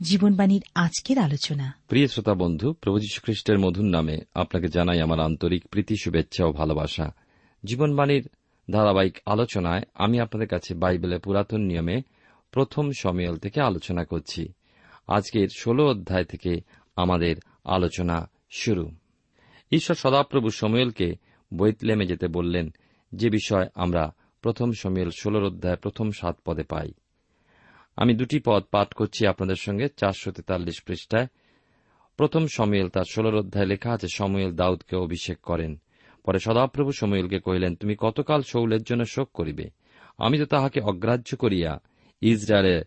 জীবনবাণীর আজকের আলোচনা। প্রিয় শ্রোতা বন্ধু, প্রভু খ্রিস্টের মধুর নামে আপনাকে জানাই আমার আন্তরিক প্রীতি, শুভেচ্ছা ও ভালোবাসা। জীবনবাণীর ধারাবাহিক আলোচনায় আমি আপনাদের কাছে বাইবেলের পুরাতন নিয়মে প্রথম সময়েল থেকে আলোচনা করছি। আজকের ষোলো অধ্যায় থেকে আমাদের আলোচনা শুরু। ঈশ্বর সদাপ্রভু সময়েলকে বৈতলেমে যেতে বললেন। যে বিষয় আমরা প্রথম সময়েল ষোলোর অধ্যায় প্রথম সাত পদে পাই। আমি দুটি পদ পাঠ করছি আপনাদের সঙ্গে, চারশো তেতাল্লিশ পৃষ্ঠায়। প্রথম সময়েল তার ষোলোর অধ্যায় লেখা আছে, সময়েল দাউদকে অভিষেক করেন। পরে সদাপ্রভু সময়েলকে কহিলেন, তুমি কতকাল শৌলের জন্য শোক করিবে? আমি তো তাহাকে অগ্রাহ্য করিয়া ইসরায়েলে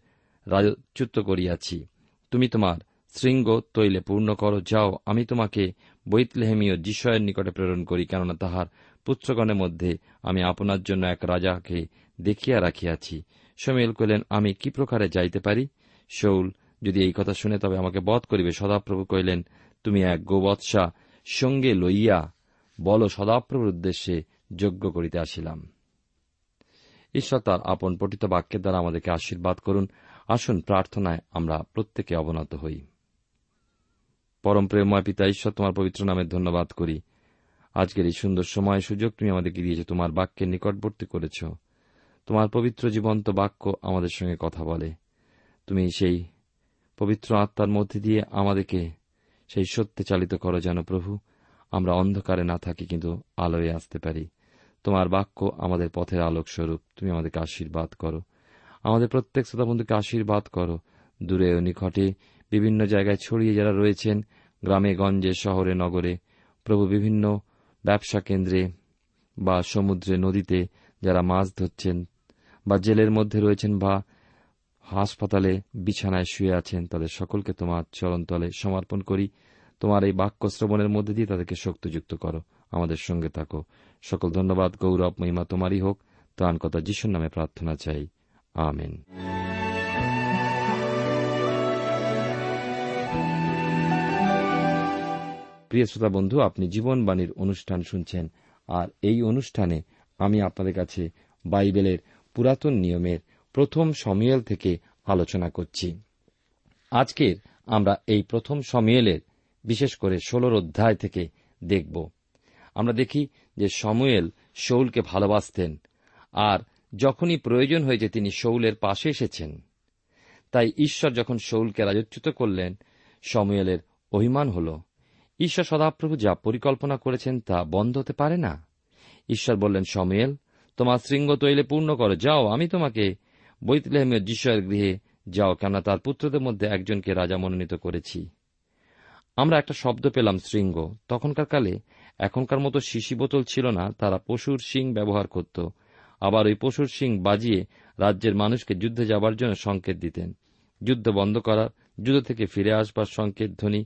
রাজচ্যুত করিয়াছি। তুমি তোমার শৃঙ্গ তৈলে পূর্ণ করো, যাও, আমি তোমাকে বৈতলেহেমীয় যিশয়ের নিকটে প্রেরণ করি, কেননা তাহার পুত্রগণের মধ্যে আমি আপনার জন্য এক রাজাকে দেখিয়া রাখিয়াছি। সমীল কহিলেন, আমি কি প্রকারে যাইতে পারি? শৌল যদি এই কথা শুনে তবে আমাকে বধ করিবে। সদাপ্রভু কহিলেন, তুমি এক গোবৎসা, সঙ্গে লইয়া বল, সদাপ্রভুর উদ্দেশ্যে যজ্ঞ করিতে আসিলাম। ঈশ্বর তার আপন পঠিত বাক্যের দ্বারা আমাদেরকে আশীর্বাদ করুন। আসুন, প্রার্থনায় আমরা প্রত্যেকে অবনত হই। পরম প্রেমময় পিতা, ঈশ্বর তোমার পবিত্র নামে ধন্যবাদ করি। আজকের এই সুন্দর সময় সুযোগ তুমি আমাদেরকে দিয়েছ, তোমার বাক্যের নিকটবর্তী করেছ। তোমার পবিত্র জীবন্ত বাক্য আমাদের সঙ্গে কথা বলে। তুমি সেই পবিত্র আত্মার মধ্যে দিয়ে আমাদেরকে সেই সত্যে চালিত করো যেন, প্রভু। আমরা অন্ধকারে না থাকি, কিন্তু আলোয় আসতে পারি। তোমার বাক্য আমাদের পথের আলোক স্বরূপ তুমি আমাদেরকে আশীর্বাদ করো। আমাদের প্রত্যেক শ্রোতা বন্ধুকে আশীর্বাদ করো। দূরে ও নিকটে বিভিন্ন জায়গায় ছড়িয়ে যারা রয়েছেন, গ্রামে, গঞ্জে, শহরে, নগরে, প্রভু বিভিন্ন ব্যবসা কেন্দ্রে বা সমুদ্রে, নদীতে যারা মাছ ধরছেন বা জেলের মধ্যে রয়েছেন বা হাসপাতালে বিছানায় শুয়ে আছেন, তাদের সকলকে তোমার চরণতলে সমর্পণ করি। তোমার এই বাক্য শ্রবণের মধ্যে দিয়ে তাদেরকে শক্তিযুক্ত করো। আমাদের সঙ্গে থাকো। সকল ধন্যবাদ, গৌরব, মহিমা তোমারই হোক। ত্রাণ কথা যিশুর নামে প্রার্থনা চাই। আমেন। প্রিয় শ্রোতা বন্ধু, আপনি জীবনবাণীর অনুষ্ঠান শুনছেন। আর এই অনুষ্ঠানে আমি আপনাদের কাছে বাইবেলের পুরাতন নিয়মের প্রথম সমিয়েল থেকে আলোচনা করছি। আজকের আমরা এই প্রথম সমিয়েলের বিশেষ করে ষোলর অধ্যায় থেকে দেখব। আমরা দেখি যে সমুয়েল শৌলকে ভালোবাসতেন আর যখনই প্রয়োজন হয়েছে তিনি শৌলের পাশে এসেছেন। তাই ঈশ্বর যখন শৌলকে রাজচ্যুত করলেন, সমুয়েলের অভিমান হল, ঈশ্বর সদাপ্রভু যা পরিকল্পনা করেছেন তা বন্ধ হতে পারে না? ঈশ্বর বললেন, সময়েল, তোমার শৃঙ্গ তৈলে পূর্ণ করো, যাও, আমি তোমাকে বৈতলেহেমের যিশয়ের গৃহে যাও, কেননা তার পুত্রদের মধ্যে একজনকে রাজা মনোনীত করেছি। আমরা একটা শব্দ পেলাম, শৃঙ্গ। তখনকার কালে এখনকার মতো শিশি বোতল ছিল না, তারা পশুর শিং ব্যবহার করত। আবার ওই পশুর শিং বাজিয়ে রাজ্যের মানুষকে যুদ্ধে যাবার জন্য সংকেত দিতেন। যুদ্ধ বন্ধ করার, যুদ্ধ থেকে ফিরে আসবার সংকেত ধ্বনি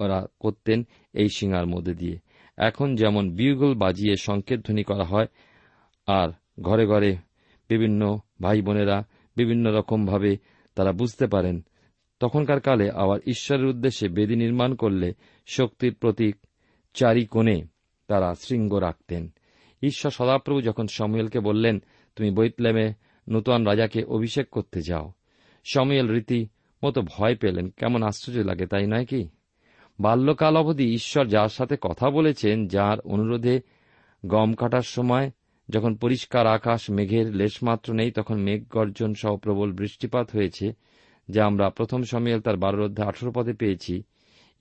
ওরা করতেন এই শিঙার মধ্যে দিয়ে। এখন যেমন বিউগল বাজিয়ে সংকেত ধ্বনি করা হয়, আর ঘরে ঘরে বিভিন্ন ভাই বোনেরা বিভিন্ন রকমভাবে তারা বুঝতে পারেন। তখনকার কালে আবার ঈশ্বরের উদ্দেশ্যে বেদি নির্মাণ করলে শক্তির প্রতীক চারি কোণে তারা শৃঙ্গ রাখতেন। ঈশ্বর সদাপ্রভু যখন সমুয়েলকে বললেন, তুমি বৈতলেমে নূতন রাজাকে অভিষেক করতে যাও। সমুয়েল রীতি মতো ভয় পেলেন। কেমন আশ্চর্য লাগে তাই নয় কি? বাল্যকাল অবধি ঈশ্বর যার সাথে কথা বলেছেন, যার অনুরোধে গম কাটার সময়, যখন পরিষ্কার আকাশ মেঘের লেশমাত্র নেই, তখন মেঘ গর্জন সহ প্রবল বৃষ্টিপাত হয়েছে, যা আমরা প্রথম সময়েল তার বারোর অধ্যায় আঠেরো পদে পেয়েছি।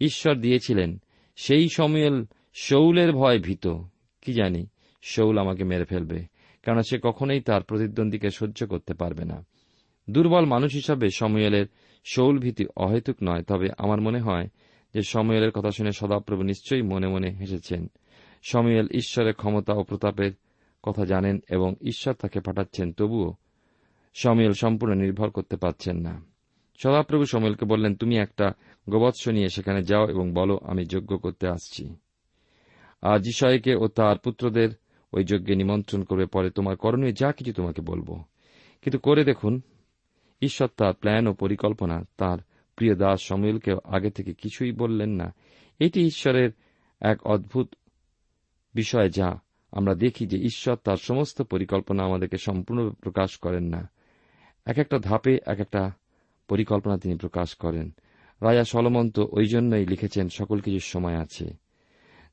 ঈশ্বর দিয়েছিলেন, সেই সময়েল শৌলের ভয় ভীত। কি জানি, শৌল আমাকে মেরে ফেলবে, কেননা সে কখনোই তার প্রতিদ্বন্দ্বীকে সহ্য করতে পারবে না। দুর্বল মানুষ হিসাবে সময়েলের শৌল ভীতি অহেতুক নয়, তবে আমার মনে হয় যে সময়েলের কথা শুনে সদাপ্রভু নিশ্চয়ই মনে মনে হেসেছেন। সময়েল ঈশ্বরের ক্ষমতা ও প্রতাপের কথা জানেন এবং ঈশ্বর তাকে পাঠাচ্ছেন, তবুও সময়েল সম্পূর্ণ নির্ভর করতে পারছেন না। সদাপ্রভু সময়েলকে বললেন, তুমি একটা গোবৎস নিয়ে সেখানে যাও এবং বলো, আমি যজ্ঞ করতে আসছি। আর যিশয়কে ও তার পুত্রদের ওই যজ্ঞে নিমন্ত্রণ করবে পরে তোমার করণীয় যা কিছু তোমাকে বলব। কিন্তু করে দেখুন, ঈশ্বর তার প্ল্যান ও পরিকল্পনা তার প্রিয় দাস সমীলকে আগে থেকে কিছুই বললেন না। এটি ঈশ্বরের এক অদ্ভুত বিষয় যা আমরা দেখি যে ঈশ্বর তার সমস্ত পরিকল্পনা আমাদেরকে সম্পূর্ণরূপে প্রকাশ করেন না। এক একটা ধাপে এক একটা পরিকল্পনা তিনি প্রকাশ করেন। রাজা সলমন্ত ওই জন্যই লিখেছেন, সকল কিছুর সময় আছে।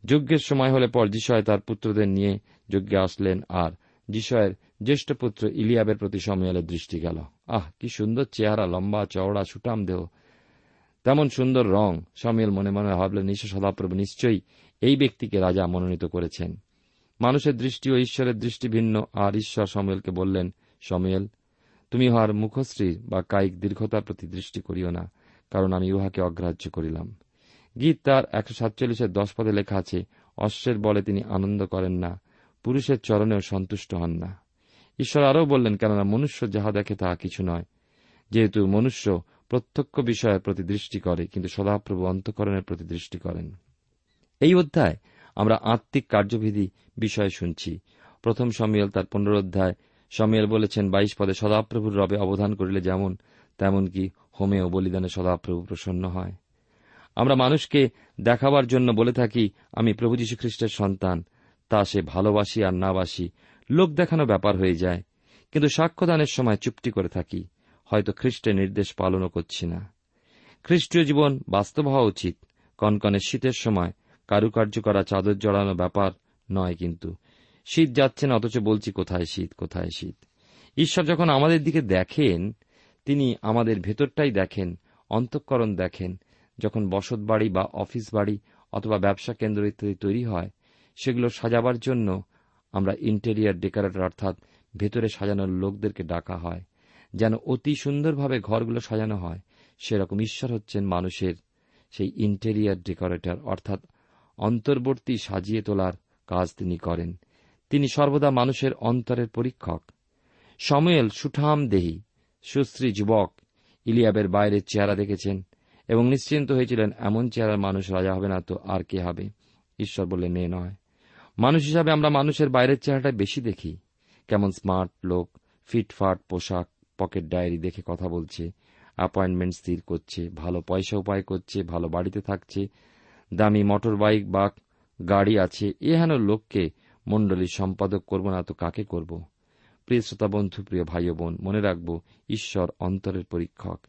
যজ্ঞের সময় হলে পর যিশয় তার পুত্রদের নিয়ে যজ্ঞে আসলেন আর যিশয়ের জ্যেষ্ঠ পুত্র ইলিয়াবের প্রতি সময়ালের দৃষ্টি গেল। আহ, কি সুন্দর চেহারা, লম্বা, চওড়া সুটাম দেহ। তেমন সুন্দর রং সমিয়েল মনে মনে ভাবলেন ঈশ্বর সদাপ্রভু নিশ্চয়ই এই ব্যক্তিকে রাজা মনোনীত করেছেন। মানুষের দৃষ্টি ও ঈশ্বরের দৃষ্টি ভিন্ন, আর ঈশ্বর সমিয়েলকে বললেন সমিয়েল তুমি উহার মুখশ্রী বা কায়িক দীর্ঘতার প্রতি দৃষ্টি করিও না, কারণ আমি উহাকে অগ্রাহ্য করিলাম। গীত তার একশো সাতচল্লিশের দশ পদে লেখা আছে, অশ্বের বলে তিনি আনন্দ করেন না, পুরুষের চরণেও সন্তুষ্ট হন না। ঈশ্বর আরও বললেন, কেননা মনুষ্য যাহা দেখে তাহা কিছু নয়, যেহেতু মনুষ্য প্রত্যক্ষ বিষয়ের প্রতি দৃষ্টি করে, কিন্তু সদাপ্রভু অন্তকরণের প্রতি দৃষ্টি করেন। এই অধ্যায় আমরা আত্মিক কার্যবিধি বিষয়ে শুনছি। প্রথম সমিয়াল তার পনেরো অধ্যায় সমিয়াল বলেছেন, বাইশ পদে সদাপ্রভুর রবে অবধান করিলে যেমন, তেমন কি হোমে ও বলিদানে সদাপ্রভু প্রসন্ন হয়। আমরা মানুষকে দেখাবার জন্য বলে থাকি, আমি প্রভু যীশু খ্রিস্টের সন্তান, তা সে ভালোবাসি আর না বাসি, লোক দেখানো ব্যাপার হয়ে যায়। কিন্তু সাক্ষ্যদানের সময় চুপটি করে থাকি। হয়তো খ্রিস্টের নির্দেশ পালনও করছি না। খ্রিস্টীয় জীবন বাস্তব হওয়া উচিত। কনকনে শীতের সময় কারুকার্য করা, চাদর জড়ানো ব্যাপার নয় কিন্তু। শীত যাচ্ছে না, অথচ বলছি কোথায় শীত কোথায় শীত। ঈশ্বর যখন আমাদের দিকে দেখেন, তিনি আমাদের ভেতরটাই দেখেন, অন্তঃকরণ দেখেন। যখন বসত বাড়ি বা অফিস বাড়ি অথবা ব্যবসা কেন্দ্র ইত্যাদি তৈরি হয়, সেগুলো সাজাবার জন্য আমরা ইন্টেরিয়ার ডেকোরেটর অর্থাৎ ভেতরে সাজানোর লোকদেরকে ডাকা হয়। যেন অতি সুন্দরভাবে ঘরগুলো সাজানো হয়। সেরকম ঈশ্বর হচ্ছেন মানুষের সেই ইন্টেরিয়ার ডেকোরেটর অর্থাৎ অন্তর্বর্তী সাজিয়ে তোলার কাজ তিনি করেন। তিনি সর্বদা মানুষের অন্তরের পরীক্ষক। সময়েল সুঠাম দেহী, সুশ্রী যুবক, ইলিয়াবের বাইরের চেহারা দেখেছেন এবং নিশ্চিন্ত হয়েছিলেন, এমন চেহারার মানুষ রাজা হবে না তো আর কে হবে? ঈশ্বর বললেন নে নয়। মানুষ হিসাবে আমরা মানুষের বাইরের চেহারাটা বেশি দেখি। কেমন স্মার্ট লোক ফিটফাট পোশাক পকেট ডায়েরি দেখে কথা বলছে অ্যাপয়েন্টমেন্ট স্থির করছে, ভালো পয়সা উপায় করছে, ভালো বাড়িতে থাকছে, দামি মোটর বাইক বা গাড়ি আছে, এ হেন লোককে মণ্ডলীর সম্পাদক করব না তো কাকে করব? প্রিয় শ্রোতা বন্ধু, প্রিয় ভাই বোন, মনে রাখব, ঈশ্বর অন্তরের পরীক্ষক।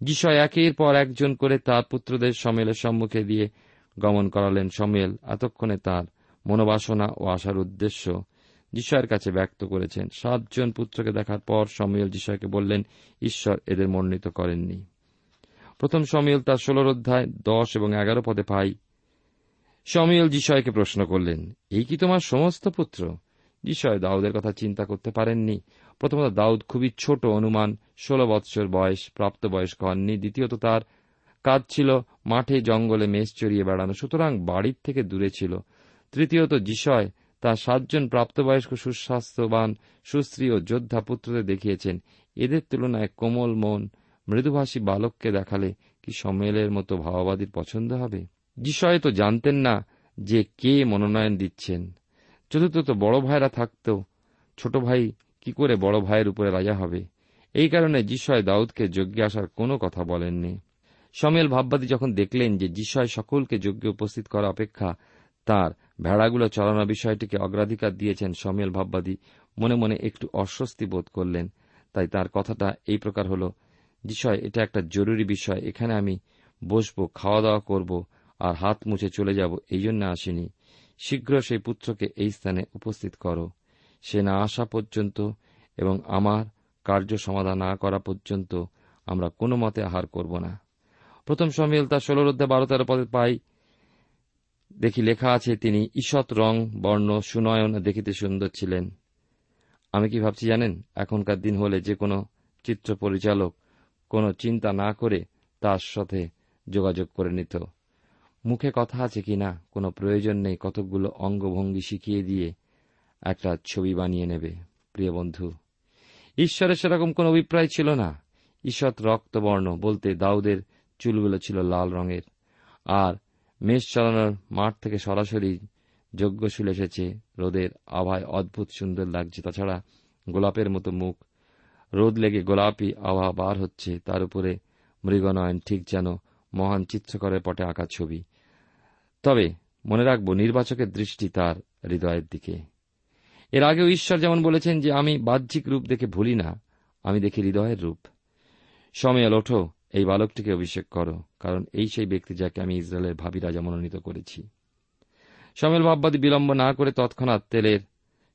যিশয় একের পর একজন করে তার পুত্রদের সমেলের সম্মুখে দিয়ে গমন করালেন। সমেল এতক্ষণে তার মনোবাসনা ও আসার উদ্দেশ্য যিশয়ের কাছে ব্যক্ত করেছেন। সাতজন পুত্রকে দেখার পর সমিয়েল যিশয়কে বললেন, ঈশ্বর এদের মনোনীত করেননি। প্রথম সমিয়েল তার ষোলর অধ্যায় দশ এবং এগারো পদে পাই। সমিয়েল যিশয়কে প্রশ্ন করলেন, এই কি তোমার সমস্ত পুত্র? যিশয় দাউদের কথা চিন্তা করতে পারেননি। প্রথমত, দাউদ খুবই ছোট অনুমান, ষোলো বৎসর বয়স প্রাপ্তবয়স্ক হননি। দ্বিতীয়ত, তার কাজ ছিল মাঠে জঙ্গলে মেষ চড়িয়ে বেড়ানো, সুতরাং বাড়ির থেকে দূরে ছিল। তৃতীয়ত যিশয় তার সাতজন প্রাপ্তবয়স্ক সুস্বাস্থ্যবান, সুশ্রী ও যোদ্ধা পুত্রদের দেখিয়েছেন। এদের তুলনায় কোমল মন, মৃদুভাষী বালককে দেখালে কি সম্মেলের মতো ভাওবাদীর পছন্দ হবে? যিশয় তো জানতেন না যে কে মনোনয়ন দিচ্ছেন। চতুর্থত বড় ভাইরা থাকত, ছোট ভাই কি করে বড় ভাইয়ের উপরে রাজা হবে? এই কারণে যিশয় দাউদকে যজ্ঞে আসার কোনো কথা বলেননি। সমেল ভাববাদী যখন দেখলেন যে যিশয় সকলকে যজ্ঞে উপস্থিত করা অপেক্ষা তার ভেড়াগুলো চড়ানোর বিষয়টিকে অগ্রাধিকার দিয়েছেন সমেল ভাববাদী। মনে মনে একটু অস্বস্তি বোধ করলেন। তাই তার কথাটা এই প্রকার হল বিষয় এটা একটা জরুরি বিষয়। এখানে আমি বসব খাওয়া দাওয়া করব আর হাত মুছে চলে যাব, এই জন্য আসিনি। শীঘ্র সেই পুত্রকে এই স্থানে উপস্থিত করো। সে না আসা পর্যন্ত এবং আমার কার্য সমাধান না করা পর্যন্ত আমরা কোনো মতে আহার করব না। প্রথম সমিল তার ষোলোর অধ্যায় বারো তেরো পদে পাই দেখি লেখা আছে, তিনি ঈষৎ রং, বর্ণ, সুনয়ন দেখিতে সুন্দর ছিলেন। আমি কি ভাবছি জানেন, এখনকার দিন হলে যে কোনো চিত্র পরিচালক কোনো চিন্তা না করে তার সাথে যোগাযোগ করে নিত। মুখে কথা আছে কি না, কোনো প্রয়োজন নেই, কতকগুলো অঙ্গভঙ্গি শিখিয়ে দিয়ে একটা ছবি বানিয়ে নেবে। প্রিয় বন্ধু, ঈশ্বরের সেরকম কোন অভিপ্রায় ছিল না। ঈষৎ রক্তবর্ণ বলতে দাউদের চুলগুলো ছিল লাল রঙের, আর মেষ চালানোর মাঠ থেকে সরাসরি যজ্ঞশীল এসেছে। রোদের আভায় অদ্ভুত সুন্দর লাগছে। তাছাড়া গোলাপের মতো মুখ। রোদ লেগে গোলাপি আভা বার হচ্ছে। তার উপরে মৃগনয়ন ঠিক যেন মহান চিত্রকরের পটে আঁকা ছবি। তবে মনে রাখব, নির্বাচকের দৃষ্টি তার হৃদয়ের দিকে। এর আগেও ঈশ্বর যেমন বলেছেন যে, আমি বাহ্যিক রূপ দেখে ভুলি না, আমি দেখি হৃদয়ের রূপ। সময়াল, ওঠো। এই বালকটিকে অভিষেক করো, কারণ এই সেই ব্যক্তি যাকে আমি ইসরায়েলের ভাবি রাজা মনোনীত করেছি। সমেল ভাববাদী বিলম্ব না করে তৎক্ষণাৎ তেলের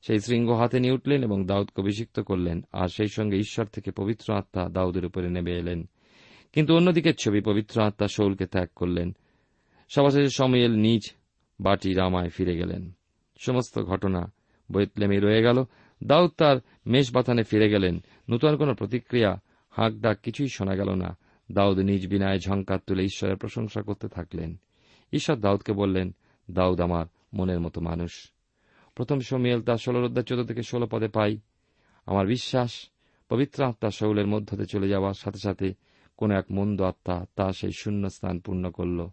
সেই শৃঙ্গ হাতে নিয়ে উঠলেন এবং দাউদকে অভিষিক্ত করলেন, আর সেই সঙ্গে ঈশ্বর থেকে পবিত্র আত্মা দাউদের উপরে নেমে এলেন। কিন্তু অন্যদিকের ছবি পবিত্র আত্মা শৌলকে ত্যাগ করলেন। সবশেষে সময়েল নিজ বাটি রামায় ফিরে গেলেন। সমস্ত ঘটনা বৈতলেমে রয়ে গেল। দাউদ তার মেষ বাথানে ফিরে গেলেন। নূতন কোন প্রতিক্রিয়া হাঁক ডাক কিছুই শোনা গেল না। দাউদ নিজ বিনায় ঝঙ্কার তুলে ঈশ্বরের প্রশংসা করতে থাকলেন। ঈশ্বর দাউদকে বললেন, দাউদ আমার মনের মতো মানুষ। প্রথম সমিয়েল তার ষোলো অধ্যায় চোদ্দ থেকে ষোলো পদে পাই, আমার বিশ্বাস, পবিত্র আত্মা শৌলের মধ্যতে চলে যাওয়ার সাথে সাথে কোন এক মন্দ আত্মা তা সেই শূন্য স্থান পূর্ণ করল।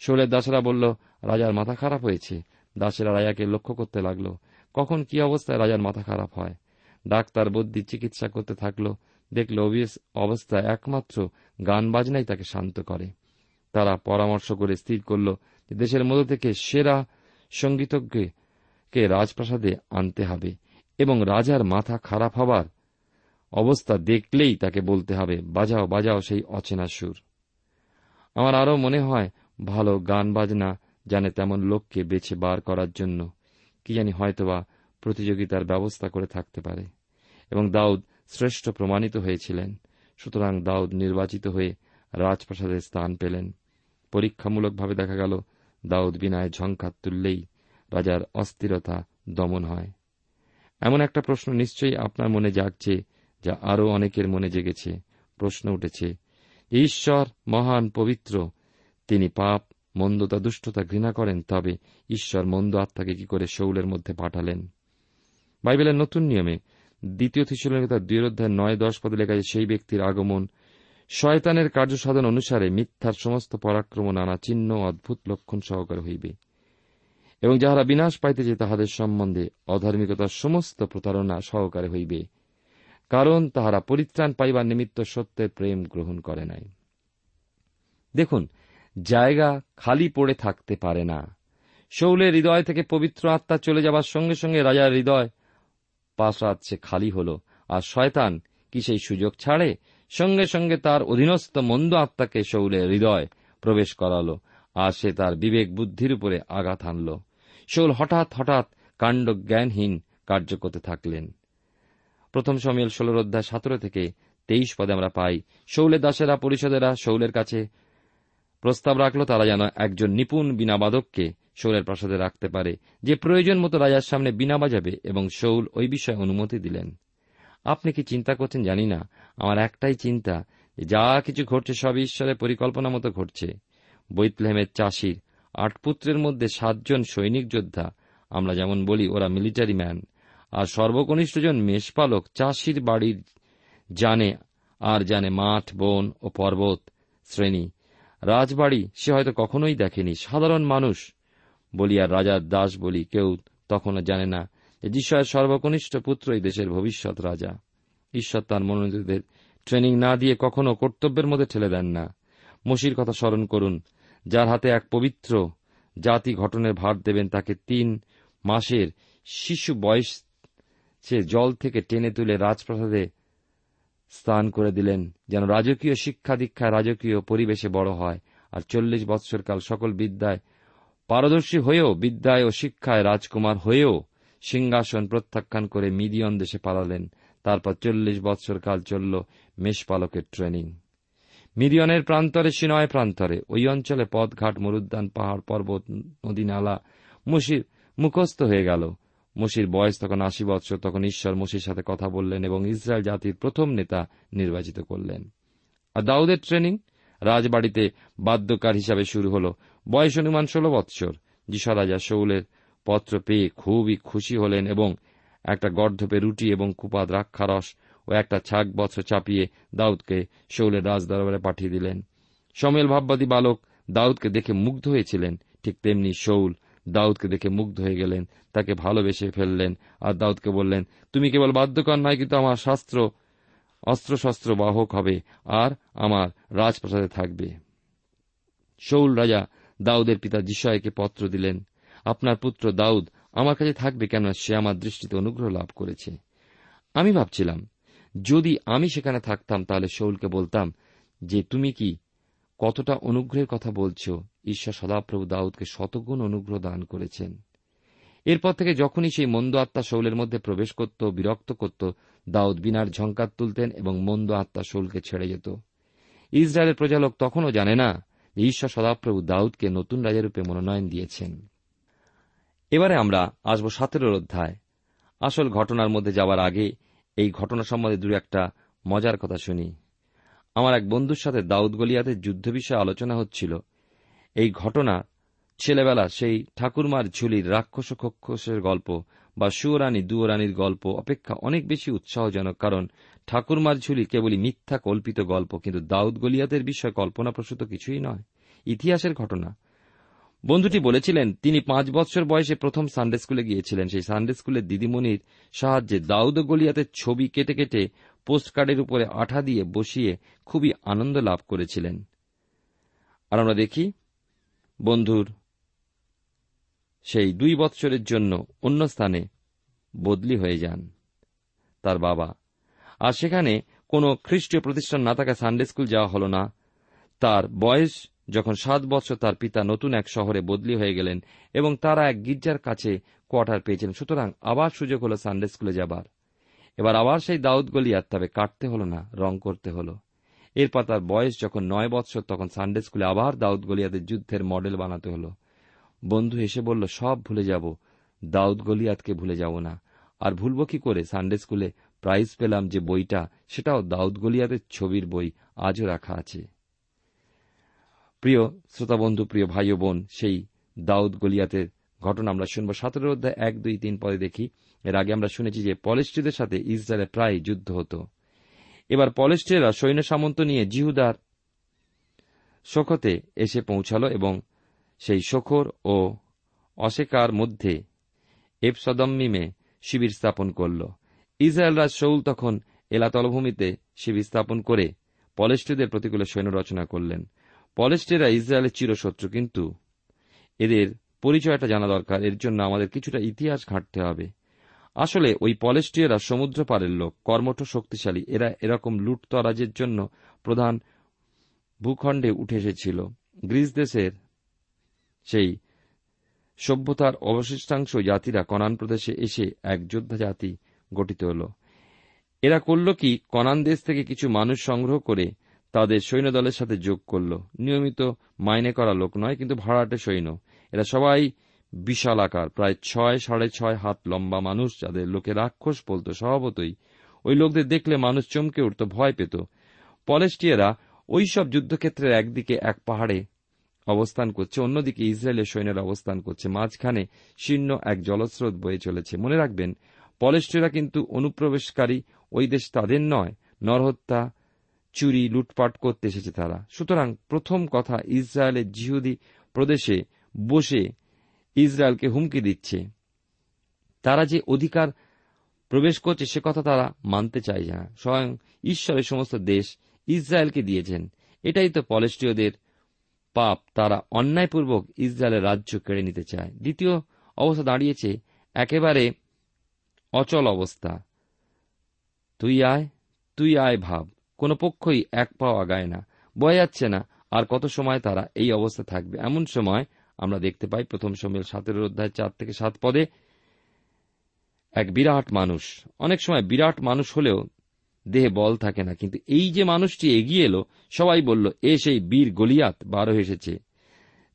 শৌলের দাসেরা বলল, রাজার মাথা খারাপ হয়েছে। দাসেরা রাজাকে লক্ষ্য করতে লাগল। কখন কি অবস্থায় রাজার মাথা খারাপ হয়? ডাক্তার বুদ্ধি চিকিৎসা করতে থাকল। দেখল অবস্থায় একমাত্র গান বাজনাই তাকে শান্ত করে। তারা পরামর্শ করে স্থির করল দেশের মধ্য থেকে সেরা সঙ্গীতজ্ঞকে রাজপ্রাসাদে আনতে হবে এবং রাজার মাথা খারাপ হবার অবস্থা দেখলেই তাকে বলতে হবে, বাজাও বাজাও সেই অচেনা সুর। আমার আরও মনে হয় ভালো গান বাজনা জানে তেমন লোককে বেছে বার করার জন্য। কি জানি হয়তোবা প্রতিযোগিতার ব্যবস্থা করে থাকতে পারে। এবং দাউদ শ্রেষ্ঠ প্রমাণিত হয়েছিলেন। সুতরাং দাউদ নির্বাচিত হয়ে রাজপ্রাসাদে স্থান পেলেন। পরীক্ষামূলকভাবে দেখা গেল, দাউদ বিনায় ঝঙ্কার তুললেই রাজার অস্থিরতা দমন হয়। এমন একটা প্রশ্ন নিশ্চয়ই আপনার মনে জাগছে, যা আরও অনেকের মনে জেগেছে, প্রশ্ন উঠেছে। ঈশ্বর মহান পবিত্র, তিনি পাপ মন্দতা দুষ্টতা ঘৃণা করেন, তবে ঈশ্বর মন্দ আত্মাকে কি করে শৌলের মধ্যে পাঠালেন? বাইবেলের নতুন নিয়মে দ্বিতীয় থিসলনিকার দুই অধ্যায় নয় দশ পদে লেখা সেই ব্যক্তির আগমন, শয়তানের কার্যসাধন অনুসারে মিথ্যার সমস্ত পরাক্রম নানা চিহ্ন অদ্ভুত লক্ষণ সহকারে হইবে। এবং যাহারা বিনাশ পাইতেছে তাহাদের সম্বন্ধে অধার্মিকতার সমস্ত প্রতারণা সহকারে হইবে, কারণ তাহারা পরিত্রাণ পাইবার নিমিত্ত সত্যের প্রেম গ্রহণ করে নাই। দেখুন, জায়গা খালি পড়ে থাকতে পারে না। শৌলের হৃদয় থেকে পবিত্র আত্মা চলে যাবার সঙ্গে সঙ্গে রাজার হৃদয় পাশাত সে খালি হল। আর শয়তান কি সেই সুযোগ ছাড়ে? সঙ্গে সঙ্গে তার অধীনস্থ মন্দ আত্মাকে শৌলের হৃদয় প্রবেশ করালো, আর সে তার বিবেক বুদ্ধির উপরে আঘাত হানল। শৌল হঠাৎ হঠাৎ কাণ্ড জ্ঞানহীন কার্য করতে থাকলেন। প্রথম সমিল ষোলোর অধ্যায় সতেরো থেকে তেইশ পদে আমরা পাই শৌলের দাসেরা, পরিষদেরা শৌলের কাছে প্রস্তাব রাখল, তারা যেন একজন নিপুণ বিনাবাদককে শৌলের প্রাসাদে রাখতে পারে, যে প্রয়োজন মতো রাজার সামনে বিনা বাজাবে এবং শৌল ওই বিষয়ে অনুমতি দিলেন। আপনি কি চিন্তা করছেন? জানি না। আমার একটাই চিন্তা যা কিছু ঘটছে সব ঈশ্বরের পরিকল্পনা মতো ঘটছে। বৈতলেহেমের চাষির আট পুত্রের মধ্যে সাতজন সৈনিক যোদ্ধা, আমরা যেমন বলি ওরা মিলিটারি ম্যান, আর সর্বকনিষ্ঠজন মেষপালক চাষির বাড়ির জানে আর জানে মাঠ, বন ও পর্বত শ্রেণি। রাজবাড়ি সে হয়তো কখনোই দেখেনি। সাধারণ মানুষ বলি আর রাজার দাস বলি, কেউ তখনও জানে না যে যিশয়ের সর্বকনিষ্ঠ পুত্র এই দেশের ভবিষ্যৎ রাজা। ঈশ্বর তার মনোনীতদের ট্রেনিং না দিয়ে কখনো কর্তব্যের মধ্যে ঠেলে দেন না। মসির কথা স্মরণ করুন, যার হাতে এক পবিত্র জাতি ঘটনের ভার দেবেন তাকে তিন মাসের শিশু বয়স সে জল থেকে টেনে তুলে রাজপ্রাসাদে স্থান করে দিলেন, যেন রাজকীয় শিক্ষা দীক্ষায় রাজকীয় পরিবেশে বড় হয়। আর চল্লিশ বৎসরকাল সকল বিদ্যায় পারদর্শী হয়েও, বিদ্যায় ও শিক্ষায় রাজকুমার হয়েও সিংহাসন প্রত্যাখ্যান করে মিদিয়ন দেশে পালালেন। তারপর চল্লিশ বৎসর কাল চলল মেষপালকের ট্রেনিং। মিরিয়নের প্রান্তরে সিনয় প্রান্তরে, ওই অঞ্চলে পথঘাট, মরুদ্যান, পাহাড়, পর্বত, নদী নালা মুশির মুখস্থ হয়ে গেল। মসির বয়স তখন আশি বৎসর, তখন ঈশ্বর মসির সাথে কথা বললেন এবং ইসরায়েল জাতির প্রথম নেতা নির্বাচিত করলেন। আর দাউদের ট্রেনিং? রাজবাড়িতে বাদ্যকার হিসাবে শুরু হল। বয়স অনুমান ষোলো বৎসর। যিশা রাজা শৌলের পত্র পেয়ে খুবই খুশি হলেন এবং একটা গর্ধপে রুটি এবং কুপা দ্রাক্ষারস ও একটা ছাগ বৎসর চাপিয়ে দাউদকে শৌলের রাজদরবারে পাঠিয়ে দিলেন। সমেল ভাববাদী বালক দাউদকে দেখে মুগ্ধ হয়েছিলেন। ঠিক তেমনি শৌল দাউদকে দেখে মুগ্ধ হয়ে গেলেন, তাকে ভালোবেসে ফেললেন আর দাউদকে বললেন, তুমি কেবল বাদ্যকর নয়, কিন্তু আমার শাস্ত্র অস্ত্রশস্ত্র বাহক হবে আর আমার রাজপ্রাসাদে থাকবে। শৌল রাজা দাউদের পিতা জিসয়কে পত্র দিলেন, আপনার পুত্র দাউদ আমার কাছে থাকবে কেন সে আমার দৃষ্টিতে অনুগ্রহ লাভ করেছে। আমি ভাবছিলাম, যদি আমি সেখানে থাকতাম তাহলে শৌলকে বলতাম যে, তুমি কি কতটা অনুগ্রহের কথা বলছ? ঈশ্বর সদাপ্রভু দাউদকে শতগুণ অনুগ্রহ দান করেছেন। এরপর থেকে যখনই সেই মন্দ আত্মা শৌলের মধ্যে প্রবেশ করত, বিরক্ত করত, দাউদ বিনার ঝঙ্কার তুলতেন এবং মন্দ আত্মা শৌলকে ছেড়ে যেত। ইসরায়েলের প্রজালোক তখনও জানে না যে ঈশ্বর সদাপ্রভু দাউদকে নতুন রাজারূপে মনোনয়ন দিয়েছেন। এবারে আমরা আসব সতেরোর অধ্যায়। আসল ঘটনার মধ্যে যাওয়ার আগে এই ঘটনা সম্বন্ধে দু একটা মজার কথা শুনি। আমার এক বন্ধুর সাথে দাউদ গলিয়াদের যুদ্ধ বিষয়ে আলোচনা হচ্ছিল। এই ঘটনা ছেলেবেলা সেই ঠাকুরমার ঝুলির রাক্ষস খক্ষসের গল্প বা সুরানী দুয়োরানীর গল্প অপেক্ষা অনেক বেশি উৎসাহজনক, কারণ ঠাকুরমার ঝুলি কেবলই মিথ্যা কল্পিত গল্প, কিন্তু দাউদ গলিয়াদের বিষয় কল্পনাপ্রসূত কিছুই নয়। ইতিহাসের ঘটনা। বন্ধুটি বলেছিলেন, তিনি পাঁচ বছর বয়সে প্রথম সানডে স্কুলে গিয়েছিলেন। সেই সানডে স্কুলের দিদিমণির সাহায্যে দাউদ গলিয়াতের ছবি কেটে কেটে পোস্টকার্ডের উপরে আঠা দিয়ে বসিয়ে খুবই আনন্দ লাভ করেছিলেন। আর আমরা দেখি, বন্ধুর সেই দুই বৎসরের জন্য অন্য স্থানে বদলি হয়ে যান তার বাবা। আর সেখানে কোনো খ্রিস্টীয় প্রতিষ্ঠান না থাকা সানডে স্কুল যাওয়া হল না। তার বয়স যখন সাত বছর, তার পিতা নতুন এক শহরে বদলি হয়ে গেলেন এবং তারা এক গির্জার কাছে কোয়ার্টার পেয়েছেন। সুতরাং আবার সুযোগ হল সানডে স্কুলে যাবার। এবার আবার সেই দাউদ গলিয়ার তবে কাটতে হল না, রং করতে হল। এরপর তার বয়স যখন নয় বৎসর, তখন সানডে স্কুলে আবার দাউদ গলিয়াদের যুদ্ধের মডেল বানাতে হল। বন্ধু এসে বলল, সব ভুলে যাব, দাউদ গলিয়াতকে ভুলে যাব না। আর ভুলব কি করে? সানডে স্কুলে প্রাইজ পেলাম যে বইটা, সেটাও দাউদ গলিয়াতের ছবির বই, আজও রাখা আছে। প্রিয় শ্রোতাবন্ধু, প্রিয় ভাই বোন, সেই দাউদ গলিয়াতের ঘটনা আমরা শুনব সতেরো অধ্যায় এক, দুই, তিন পদে দেখি। এর আগে আমরা শুনেছি যে পলেস্ট্রিদের সাথে ইসরায়েলে প্রায় যুদ্ধ হতো। এবার পলেস্ট্রিয়রা সৈন্য সামন্ত নিয়ে জিহুদার শোকতে এসে পৌঁছাল এবং সেই শখর ও অশেকার মধ্যে এপসদম্মিমে শিবির স্থাপন করল। ইসরায়েলরাজ শৌল তখন এলা তলভূমিতে শিবির স্থাপন করে পলেস্ট্রিদের প্রতিকূলে সৈন্য রচনা করলেন। পলেস্টেরা ইসরায়েলের চিরশত্রু, কিন্তু এদের পরিচয়টা জানা দরকার। এর জন্য আমাদের কিছুটা ইতিহাস ঘাঁটতে হবে। আসলে ওই পলেস্ট্রিয়ারা সমুদ্র পারের লোক, কর্মঠ, শক্তিশালী। এরা এরকম লুটতরাজের জন্য প্রধান ভূখণ্ডে উঠে এসেছিল। গ্রিস দেশের সেই সভ্যতার অবশিষ্টাংশ জাতিরা কনান প্রদেশে এসে এক যোদ্ধা জাতি গঠিত হল। এরা করল কি? কনান দেশ থেকে কিছু মানুষ সংগ্রহ করে তাদের সৈন্যদলের সাথে যোগ করল। নিয়মিত মাইনে করা লোক নয়, কিন্তু ভাড়াটে সৈন্য। এরা সবাই বিশাল আকার, প্রায় ছয়, সাড়ে ছয় হাত লম্বা মানুষ, যাদের লোকে রাক্ষস বলত স্বভাবতই। ওই লোকদের দেখলে মানুষ চমকে উঠত, ভয় পেত। পলেস্টিয়ারা ওই সব যুদ্ধক্ষেত্রের একদিকে এক পাহাড়ে অবস্থান করছে। অন্যদিকে ইসরায়েলের সৈন্যের অবস্থান করছে। মাঝখানে শীর্ণ এক জলস্রোত বয়ে চলেছে। মনে রাখবেন পলেস্টিয়ারা কিন্তু অনুপ্রবেশকারী ওই দেশ তাদের নয়, নরহত্যা, চুরি, লুটপাট করতে এসেছে তারা। সুতরাং প্রথম কথা, ইসরায়েলের জিহুদি প্রদেশে বসে ইসরায়েলকে হুমকি দিচ্ছে। তারা যে অধিকার প্রবেশ করছে, সে কথা তারা মানতে চায় না। স্বয়ং ঈশ্বরের সমস্ত দেশ ইসরায়েলকে দিয়েছেন। এটাই তো পলেস্টীয়দের পাপ তারা অন্যায়পূর্বক ইসরায়েলের রাজ্য কেড়ে নিতে চায়। দ্বিতীয় অবস্থা দাঁড়িয়েছে একেবারে অচল অবস্থা। তুই আয় তুই আয় ভাব। কোনো পক্ষই এক পাও আগায় না। বয়ে যাচ্ছে না আর কত সময় তারা এই অবস্থা থাকবে। এমন সময় আমরা দেখতে পাই প্রথম সময় সাতের অধ্যায় চার থেকে সাত পদে এক বিরাট মানুষ। অনেক সময় বিরাট মানুষ হলেও দেহে বল থাকে না। কিন্তু এই যে মানুষটি এগিয়ে এলো, সবাই বলল, এ সেই বীর গলিয়াত, বারো এসেছে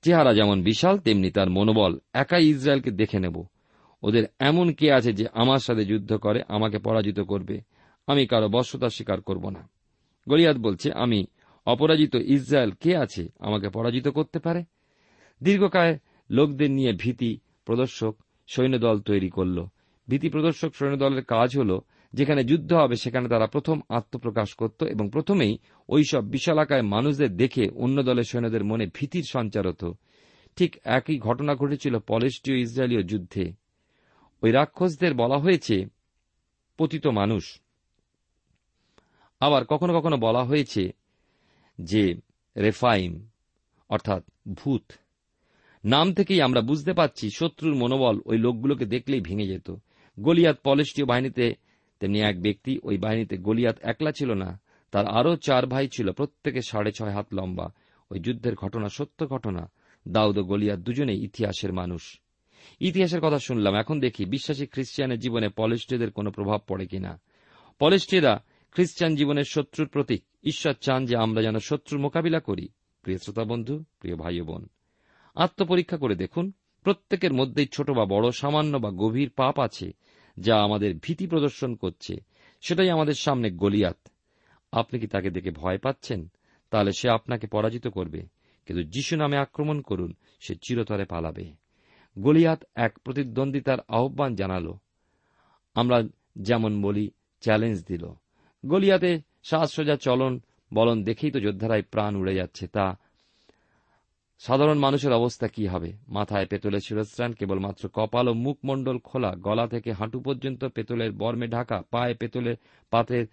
চেহারা যেমন বিশাল, তেমনি তার মনোবল। একাই ইসরায়েলকে দেখে নেব। ওদের এমন কে আছে যে আমার সাথে যুদ্ধ করে, আমাকে পরাজিত করবে? আমি কারও বর্ষতা স্বীকার করব না। গলিয়াত বলছে, আমি অপরাজিত ইসরায়েল কে আছে, আমাকে পরাজিত করতে পারে? দীর্ঘকায় লোকদের নিয়ে ভীতি প্রদর্শক সৈন্যদল তৈরি করল। ভীতি প্রদর্শক সৈন্যদলের কাজ হল যেখানে যুদ্ধ হবে, সেখানে তারা প্রথম আত্মপ্রকাশ করত এবং প্রথমেই ওইসব বিশালাকায় মানুষদের দেখে অন্য দলের সৈন্যদের মনে ভীতির সঞ্চার হতো। ঠিক একই ঘটনা ঘটেছিল পলেস্টীয় ইসরায়েলীয় যুদ্ধে। ওই রাক্ষসদের বলা হয়েছে, পতিত মানুষ। আবার কখনো কখনো বলা হয়েছে যে, রেফাইম, অর্থাৎ ভূত। নাম থেকেই আমরা বুঝতে পাচ্ছি শত্রুর মনোবল ওই লোকগুলোকে দেখলেই ভেঙে যেত। গলিয়াত পলেস্টীয় বাহিনীতে তেমনি এক ব্যক্তি ওই বাহিনীতে গলিয়াত একলা ছিল না, তার আরও চার ভাই ছিল, প্রত্যেকে সাড়ে ছয় হাত লম্বা। ওই যুদ্ধের ঘটনা সত্য ঘটনা। দাউদ ও গলিয়াত দুজনেই ইতিহাসের মানুষ। ইতিহাসের কথা শুনলাম, এখন দেখি বিশ্বাসী খ্রিস্টিয়ানের জীবনে পলেস্ট্রিয়দের কোনো প্রভাব পড়ে কিনা। পলেস্ট্রিয়রা খ্রিস্টান জীবনের শত্রুর প্রতীক। ঈশ্বর চান যে আমরা যেন শত্রুর মোকাবিলা করি। প্রিয় শ্রোতা বন্ধু, প্রিয় ভাই বোন, আত্মপরীক্ষা করে দেখুন, প্রত্যেকের মধ্যেই ছোট বা বড়, সামান্য বা গভীর পাপ আছে। যা আমাদের ভীতি প্রদর্শন করছে। সেটাই আমাদের সামনে গলিয়াত। আপনি কি তাকে দেখে ভয় পাচ্ছেন? তাহলে সে আপনাকে পরাজিত করবে। কিন্তু যিশু নামে আক্রমণ করুন, সে চিরতরে পালাবে। গলিয়াত এক প্রতিদ্বন্দ্বিতার আহ্বান জানাল। আমরা যেমন বলি, চ্যালেঞ্জ দিল। গলিয়াতে সাজসজা চলন, বলন দেখেই তো যোদ্ধারাই প্রাণ উড়ে যাচ্ছে, তা সাধারণ মানুষের অবস্থা কি হবে? মাথায় পেতলের শিরস্ত্রাণ, কেবলমাত্র কপাল ও মুখমণ্ডল খোলা, গলা থেকে হাঁটু পর্যন্ত পেতলের বর্মে ঢাকা, পায়ে পেতলের পাতের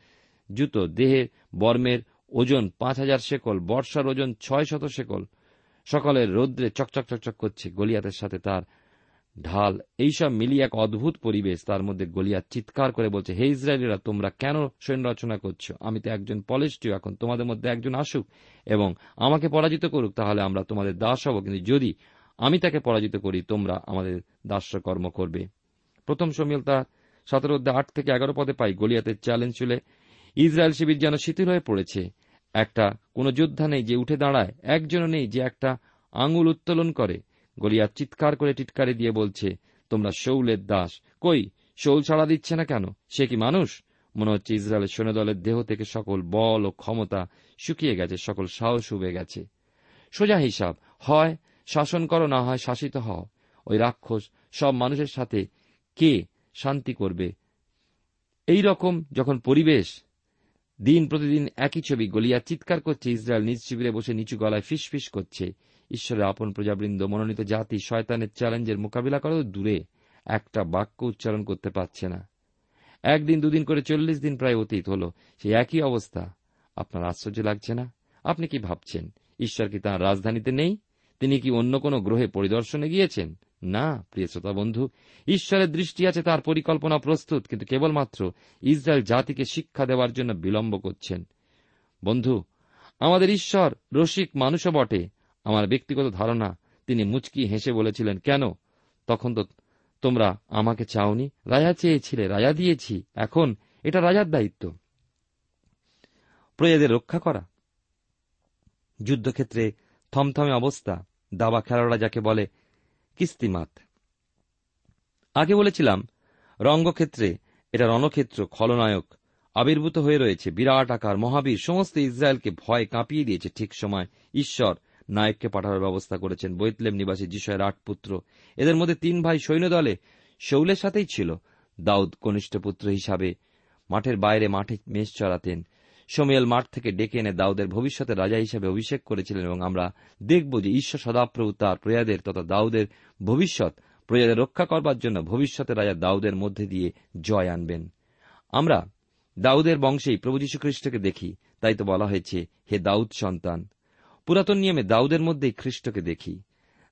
জুতো দেহের বর্মের ওজন পাঁচ হাজার শেকল, বর্ষার ওজন ছয় শত শেকল, সকলের রৌদ্রে চকচক চকচক করছে, গলিয়াতের সাথে তার ঢাল, এইসব মিলিয়ে এক অদ্ভুত পরিবেশ তার মধ্যে গলিয়াত চিৎকার করে বলছে, হে ইসরায়েলিরা, তোমরা কেন সৈন্য রচনা করছ? আমি তো একজন পলেষ্টীয় এখন তোমাদের মধ্যে একজন আসুক এবং আমাকে পরাজিত করুক, তাহলে আমরা তোমাদের দাস হব। কিন্তু যদি আমি তাকে পরাজিত করি, তোমরা আমাদের দাস্যকর্ম করবে। প্রথম সমিল তার সতেরো অধ্যায় আট থেকে এগারো পদে পাই, গলিয়াতের চ্যালেঞ্জ চলে ইসরায়েল শিবির যেন শিথিল হয়ে পড়েছে। একটা, কোন যোদ্ধা নেই যে উঠে দাঁড়ায়, একজনও নেই যে একটা আঙুল উত্তোলন করে। গলিয়াত চিৎকার করে টিটকারি দিয়ে বলছে, তোমরা শৌলের দাস। কই, শৌল ছাড়া দিচ্ছে না কেন? সে কি মানুষ? মনে হচ্ছে ইসরায়েলের সৈন্যদলের দেহ থেকে সকল বল ও ক্ষমতা শুকিয়ে গেছে, সকল সাহস উবে গেছে। সোজা হিসাব, হয় শাসন করো, না হয় শাসিত হও। ওই রাক্ষস সব মানুষের সাথে কে শান্তি করবে? এই রকম যখন পরিবেশ, দিন প্রতিদিন একই ছবি গলিয়া চিৎকার করছে, ইসরায়েল নিজ শিবিরে বসে নিচু গলায় ফিস ফিস করছে। ঈশ্বরের আপন প্রজাবৃন্দ, মনোনীত জাতি, শয়তানের চ্যালেঞ্জের মোকাবিলা করাও দূরে। একটা বাক্য উচ্চারণ করতে পারছে না। একদিন, দুদিন করে চল্লিশ দিন প্রায় অতীত হল। সেই একই অবস্থা। আপনার আশ্চর্য লাগছে না? আপনি কি ভাবছেন? ঈশ্বর কি তাঁর রাজধানীতে নেই? তিনি কি অন্য কোনো গ্রহে পরিদর্শনে গিয়েছেন? না, প্রিয় শ্রোতা বন্ধু, ঈশ্বরের দৃষ্টি আছে তার পরিকল্পনা প্রস্তুত, কিন্তু কেবলমাত্র ইসরায়েল জাতিকে শিক্ষা দেওয়ার জন্য বিলম্ব করছেন। বন্ধু, আমাদের ঈশ্বর রসিক মানুষও বটে। আমার ব্যক্তিগত ধারণা, তিনি মুচকি হেসে বলেছিলেন, কেন? তখন তো তোমরা আমাকে চাওনি। রাজা চেয়েছিলে রাজা দিয়েছি। এখন এটা রাজার দায়িত্ব। প্রজাদের রক্ষা করা। যুদ্ধক্ষেত্রে থমথমে অবস্থা। দাবা খেলোয়াড়রা যাকে বলে কিস্তিমাত। আগে বলেছিলাম, রঙ্গক্ষেত্রে এটা রণক্ষেত্র, খলনায়ক আবির্ভূত হয়ে রয়েছে। বিরাট আকার, মহাবীর, সমস্ত ইসরায়েলকে ভয় কাঁপিয়ে দিয়েছে। ঠিক সময় ঈশ্বর নায়ককে পাঠানোর ব্যবস্থা করেছেন বৈতলেম নিবাসী যিশয়ের আট পুত্র এদের মধ্যে তিন ভাই সৈন্যদলে শৌলের সাথেই ছিল। দাউদ কনিষ্ঠ পুত্র হিসাবে মাঠের বাইরে মাঠে মেষ চড়াতেন। সোমিয়েল মাঠ থেকে ডেকে এনে দাউদের ভবিষ্যতে রাজা হিসেবে অভিষেক করেছিলেন এবং আমরা দেখব যে ঈশ্বর সদাপ্রভু তার প্রয়াদের তথা দাউদের ভবিষ্যৎ, প্রজাদের রক্ষা করবার জন্য ভবিষ্যতে রাজা দাউদের মধ্যে দিয়ে জয় আনবেন। আমরা দাউদের বংশেই প্রভু যীশুখ্রিস্টকে দেখি। তাই তো বলা হয়েছে, হে দাউদ সন্তান। পুরাতন নিয়মে দাউদের মধ্যেই খ্রিস্টকে দেখি।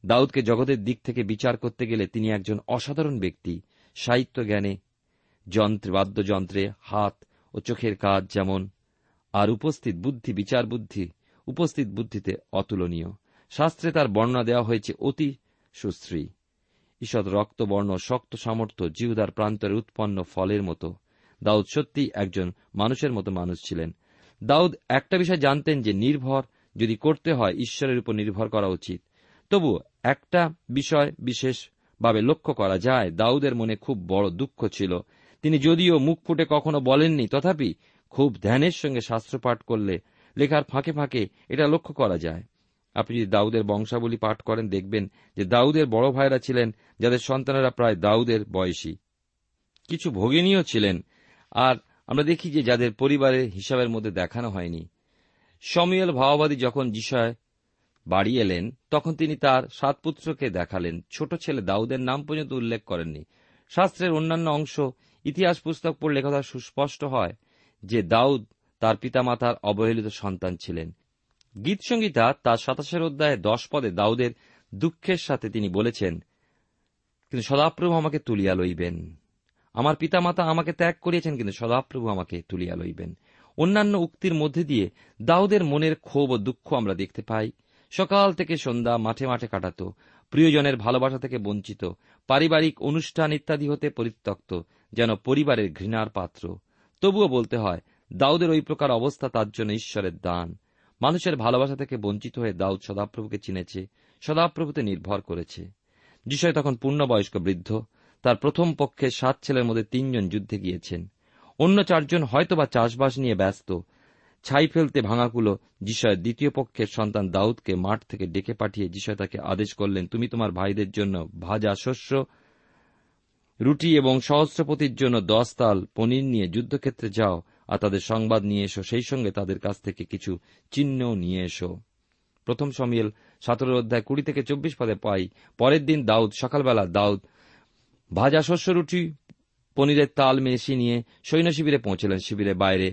দাউদকে জগতের দিক থেকে বিচার করতে গেলে তিনি একজন অসাধারণ ব্যক্তি সাহিত্য জ্ঞানে যন্ত্রে, বাদ্যযন্ত্রে, হাত ও চোখের কাজ যেমন। আর উপস্থিত বুদ্ধি, বিচার বুদ্ধি, উপস্থিত বুদ্ধিতে অতুলনীয়। শাস্ত্রে তার বর্ণনা দেওয়া হয়েছে অতি সুশ্রী। ঈষৎ রক্তবর্ণ শক্ত সামর্থ্য জিহুদার প্রান্তরে উৎপন্ন ফলের মতো। দাউদ সত্যি একজন মানুষের মতো মানুষ ছিলেন। দাউদ একটা বিষয় জানতেন যে নির্ভর যদি করতে হয়, ঈশ্বরের উপর নির্ভর করা উচিত। তবু একটা বিষয় বিশেষভাবে লক্ষ্য করা যায়, দাউদের মনে খুব বড় দুঃখ ছিল। তিনি যদিও মুখ ফুটে কখনো বলেননি, তথাপি খুব ধ্যানের সঙ্গে শাস্ত্রপাঠ করলে লেখার ফাঁকে ফাঁকে এটা লক্ষ্য করা যায়। আপনি যদি দাউদের বংশাবলী পাঠ করেন, দেখবেন যে দাউদের বড় ভাইরা ছিলেন, যাদের সন্তানেরা প্রায় দাউদের বয়সী। কিছু ভগিনীও ছিলেন, আর আমরা দেখি যে যাদের পরিবারের হিসাবের মধ্যে দেখানো হয়নি। সমীয়ল ভাওবাদী যখন বিষয় বাড়ি এলেন, তখন তিনি তার সাত পুত্রকে দেখালেন। ছোট ছেলে দাউদের নাম পর্যন্ত উল্লেখ করেননি। শাস্ত্রের অন্যান্য অংশ, ইতিহাস পুস্তক পড়লে কথা সুস্পষ্ট হয় যে দাউদ তার পিতামাতার অবহেলিত সন্তান ছিলেন। গীত সংগীতা তার সাতাশের অধ্যায়ে দশ পদে দাউদের দুঃখের সাথে তিনি বলেছেন, কিন্তু সদাপ্রভু আমাকে তুলিয়া লইবেন। আমার পিতামাতা আমাকে ত্যাগ করিয়েছেন, কিন্তু সদাপ্রভু আমাকে তুলিয়া লইবেন। অন্যান্য উক্তির মধ্যে দিয়ে দাউদের মনের ক্ষোভ ও দুঃখ আমরা দেখতে পাই। সকাল থেকে সন্ধ্যা মাঠে মাঠে কাটাত। প্রিয়জনের ভালোবাসা থেকে বঞ্চিত। পারিবারিক অনুষ্ঠান ইত্যাদি হতে পরিত্যক্ত, যেন পরিবারের ঘৃণার পাত্র। তবুও বলতে হয়, দাউদের ওই প্রকার অবস্থা তার জন্য ঈশ্বরের দান। মানুষের ভালোবাসা থেকে বঞ্চিত হয়ে দাউদ সদাপ্রভুকে চিনেছে, সদাপ্রভুতে নির্ভর করেছে। যিশয় তখন পূর্ণবয়স্ক বৃদ্ধ। তার প্রথম পক্ষে সাত ছেলের মধ্যে তিনজন যুদ্ধে গিয়েছেন। অন্য চারজন হয়তোবা চাষবাস নিয়ে ব্যস্ত। ছাই ফেলতে ভাঙাগুলো যিশয়ের দ্বিতীয় পক্ষের সন্তান দাউদকে মাঠ থেকে ডেকে পাঠিয়ে যিশয় তাকে আদেশ করলেন, তুমি তোমার ভাইদের জন্য ভাজা শস্য, রুটি এবং সহস্রপতির জন্য দশ তাল পনির নিয়ে যুদ্ধক্ষেত্রে যাও আর তাদের সংবাদ নিয়ে এসো। সেই সঙ্গে তাদের কাছ থেকে কিছু চিহ্নও নিয়ে এসো প্রথম সমিয়েল সতেরো অধ্যায় কুড়ি থেকে চব্বিশ পদে পাই। পরের দিন দাউদ, সকালবেলা দাউদ, ভাজা শস্য, রুটি পনিরের তাল মেশি নিয়ে সৈন্য শিবিরে পৌঁছলেন শিবিরের বাইরে।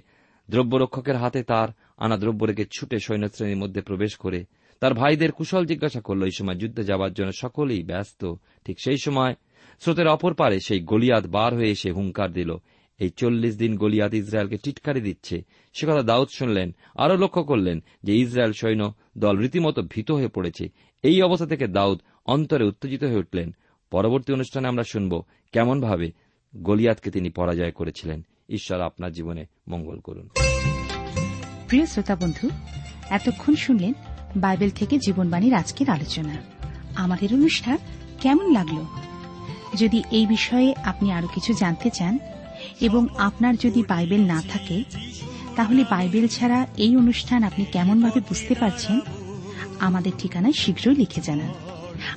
দ্রব্যরক্ষকের হাতে তার আনা দ্রব্য রেখে ছুটে সৈন্যশ্রেণীর মধ্যে প্রবেশ করে তার ভাইদের কুশল জিজ্ঞাসা করল, এই সময় যুদ্ধে যাবার জন্য সকলেই ব্যস্ত। ঠিক সেই সময় স্রোতের অপর পারে সেই গলিয়াত বার হয়ে এসে হুঙ্কার দিল। এই চল্লিশ দিন গলিয়াত ইসরায়েলকে টিটকারি দিচ্ছে। সে কথা দাউদ শুনলেন, আরও লক্ষ্য করলেন যে ইসরায়েল সৈন্য দল রীতিমতো ভীত হয়ে পড়েছে। এই অবস্থা থেকে দাউদ অন্তরে উত্তেজিত হয়ে উঠলেন। পরবর্তী অনুষ্ঠানে আমরা শুনব কেমনভাবে গলিয়াতকে তিনি পরাজয় করেছিলেন। ঈশ্বর আপনার জীবনে মঙ্গল করুন। প্রিয় শ্রোতা বন্ধু, এতক্ষণ শুনলেন বাইবেল থেকে জীবনবাণীর আজকের আলোচনা। আমাদের অনুষ্ঠান কেমন লাগল? যদি এই বিষয়ে আপনি আরও কিছু জানতে চান এবং আপনার যদি বাইবেল না থাকে, তাহলে বাইবেল ছাড়া এই অনুষ্ঠান আপনি কেমনভাবে বুঝতে পারছেন, আমাদের ঠিকানায় শীঘ্রই লিখে জানান।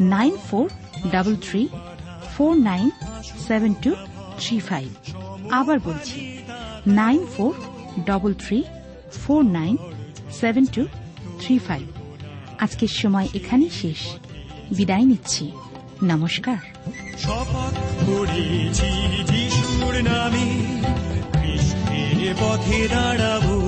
nine four double three four nine seven two three five. আবার বলছি, nine four double three four nine seven two three five. আজকের সময় এখানেই শেষ। বিদায় নিচ্ছি। নমস্কার। শপথ করেছি যিশুর নামে পথে দাঁড়াবো।